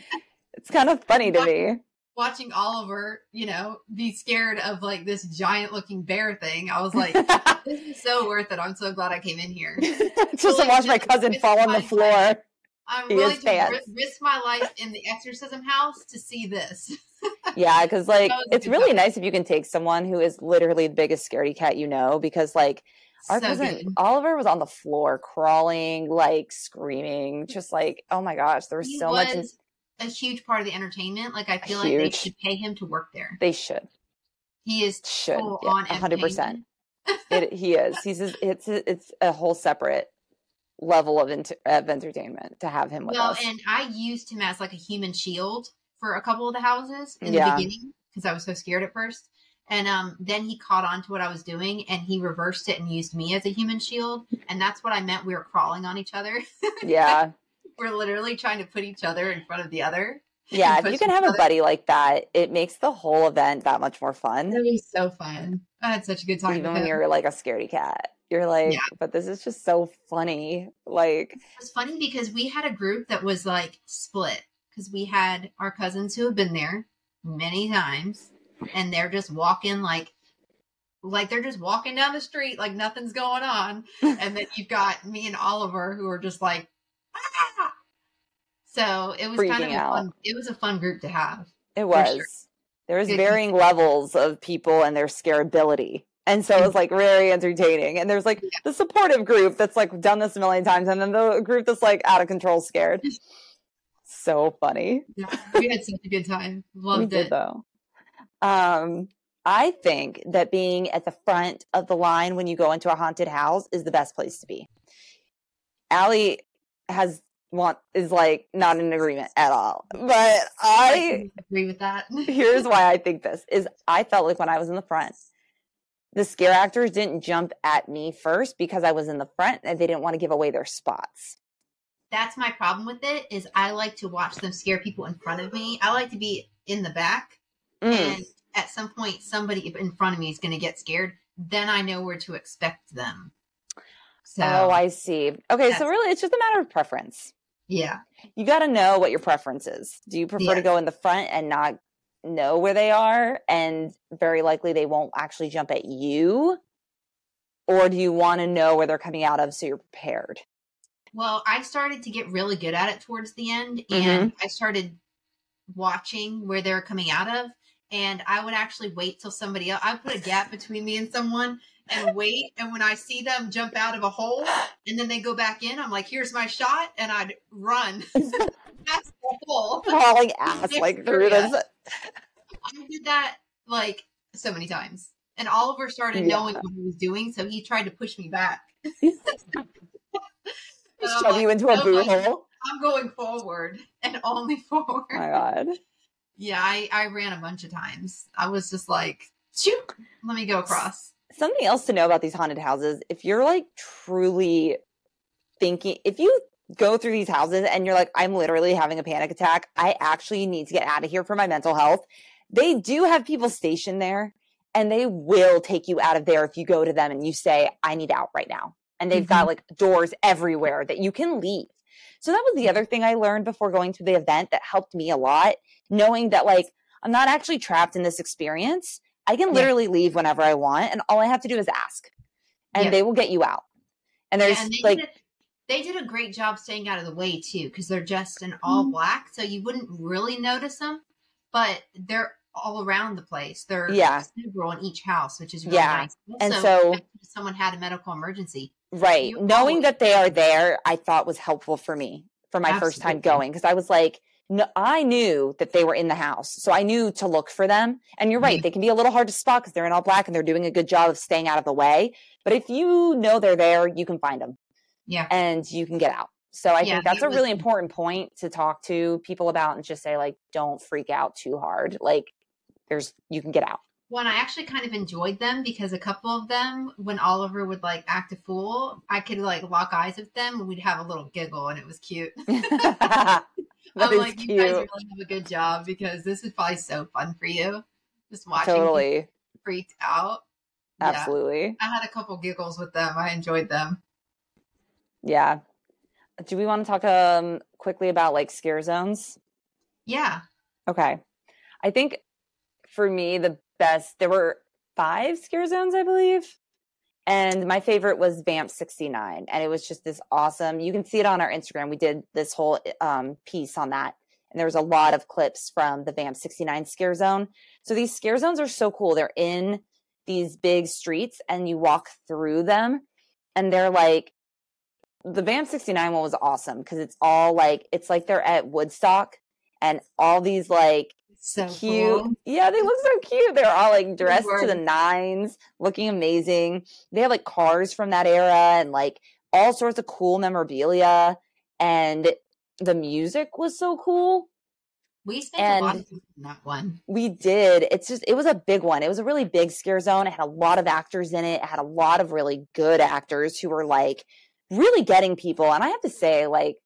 it's kind of funny to me. Watching Oliver, you know, be scared of like this giant looking bear thing, I was like, this is so worth it. I'm so glad I came in here. Just to watch my cousin fall on the floor. I'm He willing to fans. risk my life in the exorcism house to see this. Yeah, because like That was a it's really nice if you can take someone who is literally the biggest scaredy cat you know, because like our so cousin good. Oliver was on the floor crawling, like screaming, just like oh my gosh, there was He so was much. A huge part of the entertainment. Like I feel like they should pay him to work there. they should He is should full yeah, on hundred percent. he is. He's it's it's a whole separate level of ent- of entertainment to have him with Well, us. and I used him as like a human shield for a couple of the houses in Yeah. the beginning because I was so scared at first. And um, then he caught on to what I was doing and he reversed it and used me as a human shield. And that's what I meant. We were crawling on each other. yeah, we're literally trying to put each other in front of the other. yeah. If you can have a buddy like that, it makes the whole event that much more fun. That be so fun. I had such a good time. even when you're like a scaredy cat you're like Yeah. but this is just so funny like It was funny because we had a group that was like split because we had our cousins who have been there many times and they're just walking like like they're just walking down the street like nothing's going on and then you've got me and Oliver who are just like ah! so it was kind of a out. fun it was a fun group to have it was sure. there was Good. varying levels of people and their scarability. and so it was like very entertaining and there's like the supportive group that's like done this a million times and then the group that's like out of control scared so funny Yeah, we had such a good time loved did it though um i think that being at the front of the line when you go into a haunted house is the best place to be Allie has want is like not in agreement at all. But I agree with that here's why I think this is I felt like when I was in the front, the scare actors didn't jump at me first because I was in the front and they didn't want to give away their spots. that's my problem with it is I like to watch them scare people in front of me. I like to be in the back Mm. and at some point somebody in front of me is going to get scared. Then I know where to expect them. So oh, I see. Okay, so really it's just a matter of preference. yeah, You got to know what your preference is. Do you prefer to go in the front and not know where they are and very likely they won't actually jump at you? Or do you want to know where they're coming out of so you're prepared? well, I started to get really good at it towards the end, Mm-hmm. and I started watching where they're coming out of. And I would actually wait till somebody else. I put a gap between me and someone, and wait. And when I see them jump out of a hole and then they go back in, I'm like, here's my shot. And I'd run. That's the hole. Hauling ass like through this. I did that like so many times. And Oliver started Yeah. knowing what he was doing, so he tried to push me back. Shove like, you into a "No, hole. I'm going forward and only forward. Oh my god. Yeah, I, I ran a bunch of times. I was just like, shoot, let me go across. Something else to know about these haunted houses, if you're like truly thinking if you go through these houses and you're like, I'm literally having a panic attack, I actually need to get out of here for my mental health. They do have people stationed there and they will take you out of there if you go to them and you say, I need out right now. And they've got mm-hmm. like doors everywhere that you can leave. So that was the other thing I learned before going to the event that helped me a lot, knowing that like I'm not actually trapped in this experience. I can Yeah. literally leave whenever I want, and all I have to do is ask, and Yeah. they will get you out. And there's and they like, did a, they did a great job staying out of the way too, because they're just in all Mhm. black, so you wouldn't really notice them. But they're all around the place. They're Yeah. several in each house, which is really Yeah. nice. And so- if someone had a medical emergency. right, knowing always- that they are there, I thought was helpful for me for my first time going because I was like, no, I knew that they were in the house, so I knew to look for them. And you're right; Mhm. they can be a little hard to spot because they're in all black and they're doing a good job of staying out of the way. But if you know they're there, you can find them. Yeah. and you can get out. So I Yeah, think that's that a was- really important point to talk to people about and just say like don't freak out too hard. Like there's you can get out. Well, and I actually kind of enjoyed them because a couple of them, when Oliver would like act a fool, I could like lock eyes with them and we'd have a little giggle and it was cute. I'm like, you guys really have a good job because this is probably so fun for you. Just watching Totally. freaked out. Yeah. Absolutely. I had a couple giggles with them. I enjoyed them. Yeah. Do we want to talk um quickly about like scare zones? Yeah. Okay. I think for me the best there were five scare zones, I believe. And my favorite was Vamp 69. And it was just this awesome. You can see it on our Instagram. We did this whole um, piece on that. And there was a lot of clips from the Vamp 69 scare zone. So these scare zones are so cool. They're in these big streets and you walk through them. And they're like, the Vamp 69 one was awesome because it's all like, it's like they're at Woodstock and all these like So cute. cool. Yeah, they look so cute. They're all like dressed to the nines, looking amazing. They have like cars from that era and like all sorts of cool memorabilia. And the music was so cool. We spent a lot of time on that one. We did. It's just, it was a big one. It was a really big scare zone. It had a lot of actors in it. It had a lot of really good actors who were like really getting people. And I have to say, like,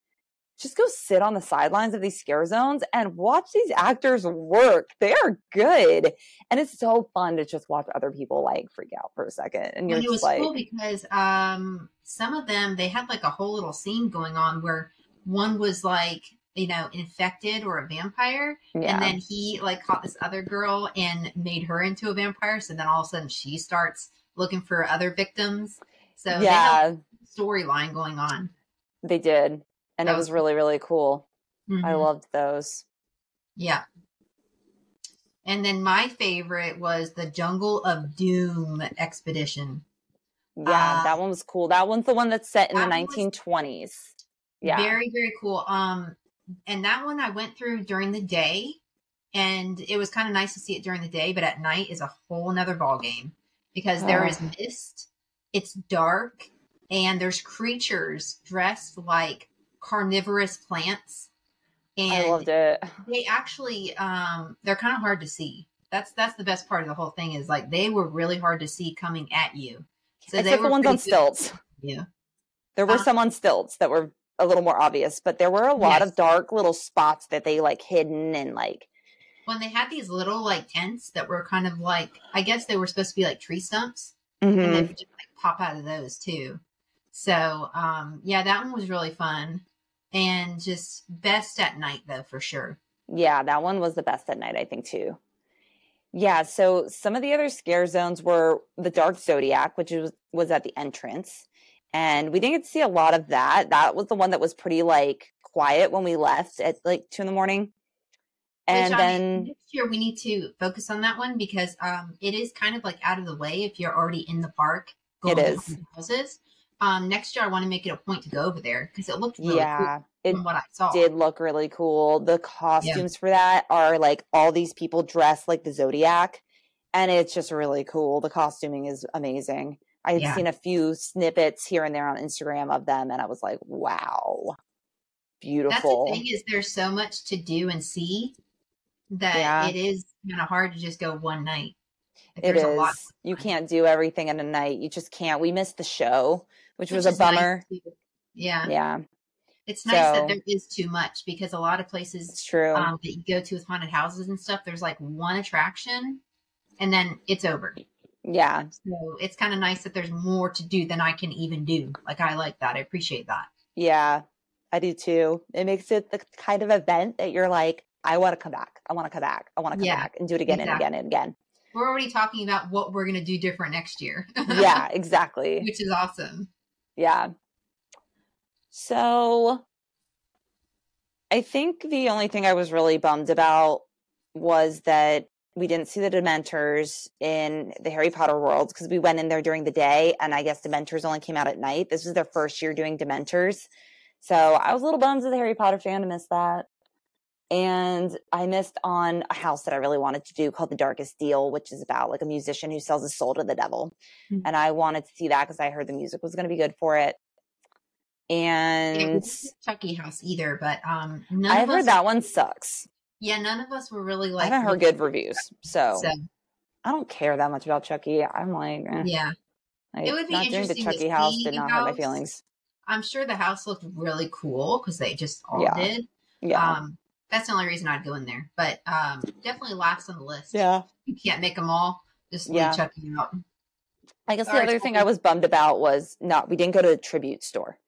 just go sit on the sidelines of these scare zones and watch these actors work. They are good. And it's so fun to just watch other people like freak out for a second. And you're And it was like, cool because um, some of them they had like a whole little scene going on where one was like you know infected or a vampire, yeah. and then he like caught this other girl and made her into a vampire. So then all of a sudden she starts looking for other victims. So yeah, storyline going on. they did. And That it was was- really, really cool. I Mhm. loved those. Yeah. And then my favorite was the Jungle of Doom expedition. Yeah, Uh, that one was cool. That one's the one that's set in the that was 1920s. Yeah. Very, very cool. Um, and that one I went through during the day, and it was kind of nice to see it during the day, but at night is a whole nother ball game because there Oh. is mist, it's dark, and there's creatures dressed like carnivorous plants. And I loved it. they actually um they're kind of hard to see. That's that's the best part of the whole thing is like they were really hard to see coming at you. So they Except were for ones on good. stilts. Yeah. There were Uh, some on stilts that were a little more obvious, but there were a lot Yes. of dark little spots that they like hidden and like when they had these little like tents that were kind of like I guess they were supposed to be like tree stumps and they mhm. would just like pop out of those too. So um yeah, that one was really fun and just best at night though for sure. yeah, that one was the best at night, I think too. Yeah, so some of the other scare zones were the Dark Zodiac, which was was at the entrance. And we didn't get to see a lot of that. That was the one that was pretty like quiet when we left at like two in the morning. And Which, I mean, then next year we need to focus on that one because um, it is kind of like out of the way if you're already in the park. It to Houses. Um, next year I want to make it a point to go over there because it looked really yeah, cool it from what I saw. did look really cool. The costumes for that are like all these people dressed like the Zodiac, and it's just really cool. The costuming is amazing. I had Yeah. seen a few snippets here and there on Instagram of them, and I was like, wow, beautiful. That's the thing is there's so much to do and see that Yeah. it is kind of hard to just go one night. It there's a lot. You can't do everything in a night. You just can't. We missed the show, which, was a is nice bummer. yeah. Yeah, It's nice So- that there is too much because a lot of places true. um, that you go to with haunted houses and stuff, there's like one attraction and then it's over. yeah, So it's kind of nice that there's more to do than I can even do. Like I like that. I appreciate that. yeah, I do too. It makes it the kind of event that you're like, I want to come back. I want to come back. I want to come Yeah, back and do it again and again and again. We're already talking about what we're going to do different next year. Yeah, exactly. Which is awesome. Yeah. So I think the only thing I was really bummed about was that we didn't see the Dementors in the Harry Potter world because we went in there during the day and I guess Dementors only came out at night. This was their first year doing Dementors. So I was a little bummed as a Harry Potter fan to miss that. And I missed on a house that I really wanted to do called The Darkest Deal, which is about like a musician who sells his soul to the devil. Hmm. And I wanted to see that because I heard the music was going to be good for it. And Chucky House either, but um, none I've of us, heard that one sucks. Yeah, none of us were really like. I haven't heard good reviews. So, So I don't care that much about Chucky. I'm like, eh, yeah, like, It would be not doing the interesting to Chucky house see did not hurt my feelings. I'm sure the house looked really cool because they just all Yeah. did. Yeah. Um, that's the only reason I'd go in there, but um, definitely last on the list. yeah. you can't make them all. Just Yeah. leave Chucky out. I guess the Sorry, other thing Chucky. I was bummed about was not we didn't go to the tribute store.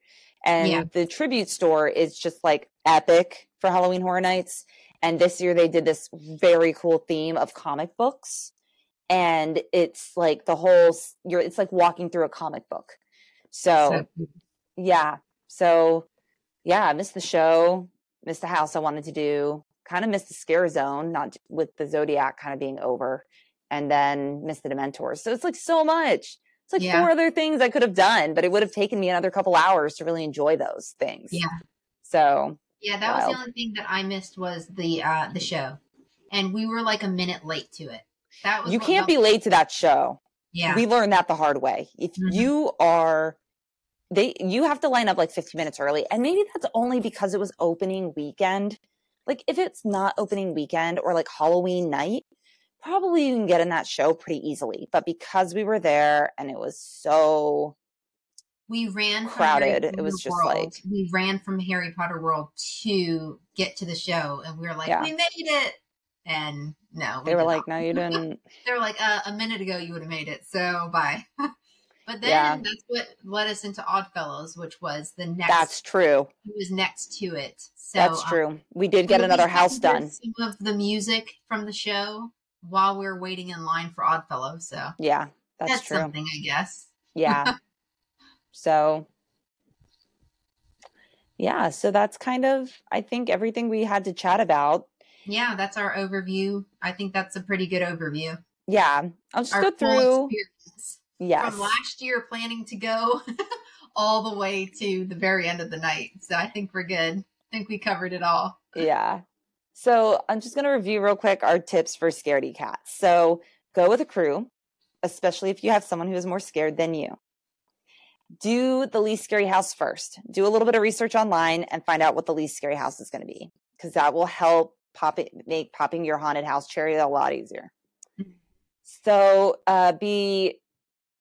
And Yeah. the tribute store is just like epic for Halloween Horror Nights. And this year they did this very cool theme of comic books. And it's like the whole you're it's like walking through a comic book. So, So, yeah. So yeah, I missed the show, missed the house I wanted to do, kind of missed the scare zone, not with the Zodiac kind of being over, and then missed the Dementors. So it's like so much. It's like Yeah. four other things I could have done, but it would have taken me another couple hours to really enjoy those things. Yeah. So yeah, that was the only thing that I missed was the uh, the show, and we were like a minute late to it. That was you can't be late to that show. Yeah, We learned that the hard way. If Mhm. you are they you have to line up like 15 minutes early and maybe that's only because it was opening weekend. Like if it's not opening weekend or like Halloween night, probably you can get in that show pretty easily. But because we were there and it was so we ran crowded, it was just World. like- we ran from Harry Potter World to get to the show, and we were like, Yeah. we made it. And no, we they were like, not. no, you didn't. they were like, uh, a minute ago you would have made it, so bye. but then Yeah. that's what led us into Oddfellows, which was the next. That's true. It was next to it. So That's um, true. We did get another house done. Some of the music from the show while we were waiting in line for Oddfellows. So Yeah, that's, that's, true. something, I guess. Yeah. so yeah, so that's kind of I think everything we had to chat about. Yeah, that's our overview. I think that's a pretty good overview. Yeah. I'll just Our go through experience yes. from last year planning to go all the way to the very end of the night. So I think we're good. I think we covered it all. Yeah. So I'm just going to review real quick our tips for scaredy cats. So go with a crew, especially if you have someone who is more scared than you. Do the least scary house first. Do a little bit of research online and find out what the least scary house is going to be because that will help pop it, make popping your haunted house cherry a lot easier. Mhm. So uh, be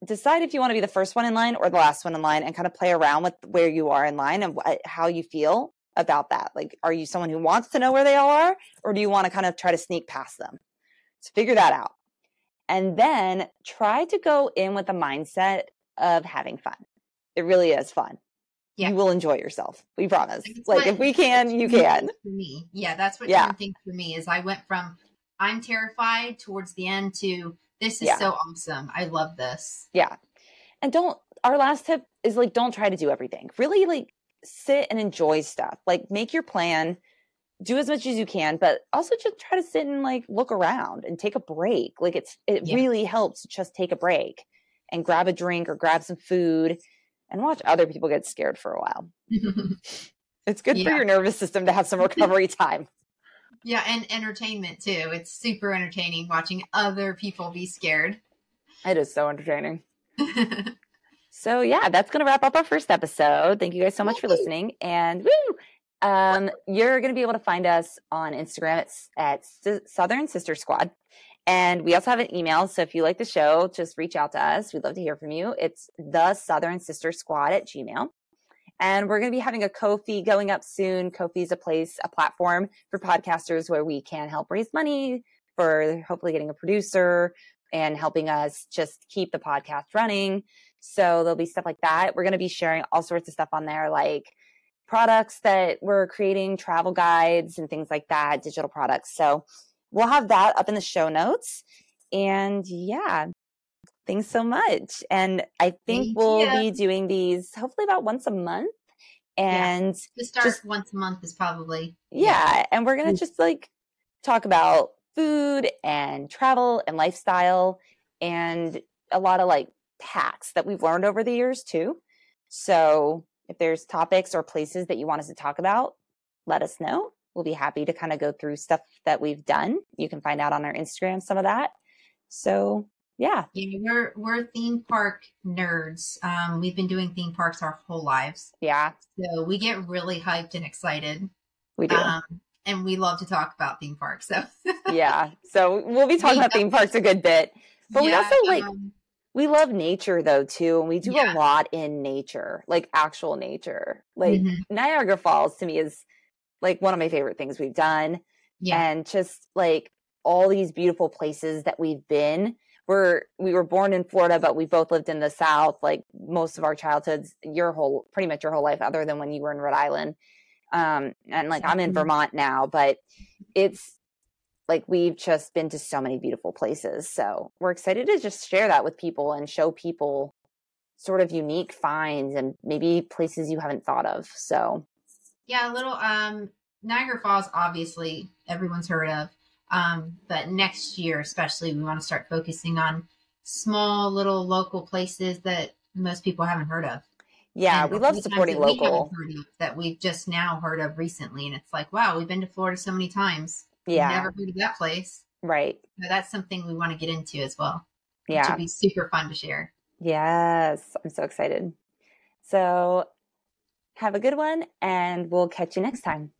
decide if you want to be the first one in line or the last one in line and kind of play around with where you are in line and wh- how you feel about that. Like, are you someone who wants to know where they all are, or do you want to kind of try to sneak past them? So figure that out. And then try to go in with a mindset of having fun. It really is fun. Yeah. You will enjoy yourself. We promise. That's Like, if we can, you can. For me, yeah, that's what Yeah. things for me. Is I went from I'm terrified towards the end to this is Yeah. so awesome. I love this. Yeah. And don't, our last tip is like, don't try to do everything. Really, like, sit and enjoy stuff. Like, make your plan, do as much as you can, but also just try to sit and like look around and take a break. Like it's it Yeah. really helps to just take a break and grab a drink or grab some food and watch other people get scared for a while. It's good for your nervous system to have some recovery time. Yeah, and entertainment too. It's super entertaining watching other people be scared. It is so entertaining. So yeah, that's gonna wrap up our first episode. Thank you guys so much for listening. And woo! Um, you're gonna be able to find us on Instagram at, at Southern Sister Squad. And we also have an email. So if you like the show, just reach out to us. We'd love to hear from you. It's the Southern Sister Squad at Gmail. And we're going to be having a Ko-fi going up soon. Ko-fi is a place, a platform for podcasters where we can help raise money for hopefully getting a producer and helping us just keep the podcast running. So there'll be stuff like that. We're going to be sharing all sorts of stuff on there, like products that we're creating, travel guides, and things like that, digital products. So we'll have that up in the show notes. And yeah, thanks so much. And I think Thank we'll you. be doing these hopefully about once a month. And to start Just- once a month is probably yeah, and we're going Mm. to just like talk about food and travel and lifestyle and a lot of like hacks that we've learned over the years too. So if there's topics or places that you want us to talk about, let us know. We'll be happy to kind of go through stuff that we've done. You can find out on our Instagram some of that. So yeah, Yeah, we're we're theme park nerds. Um, we've been doing theme parks our whole lives, yeah, so we get really hyped and excited. we do. Um, and we love to talk about theme parks. So yeah. So we'll be talking We about theme parks a good bit. But we also like um, we love nature though too and we do Yeah. a lot in nature like actual nature like mhm, niagara falls to me is like one of my favorite things we've done yeah, and just like all these beautiful places that we've been we're we were born in florida but we both lived in the south like most of our childhoods your whole pretty much your whole life other than when you were in rhode island um and like i'm in vermont now but it's like we've just been to so many beautiful places so we're excited to just share that with people and show people sort of unique finds and maybe places you haven't thought of so yeah. A little um, Niagara Falls, obviously everyone's heard of. Um, but next year, especially, we want to start focusing on small little local places that most people haven't heard of. yeah And we love supporting that we local heard of that we've just now heard of recently, and it's like, wow, we've been to Florida so many times. yeah never heard of that place. right So that's something we want to get into as well. Which yeah would be super fun to share. Yes, I'm so excited. So have a good one, and we'll catch you next time.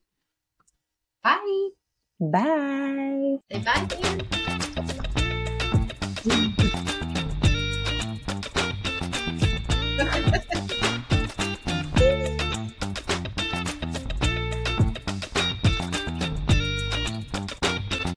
Bye. Bye. Say bye. Ian.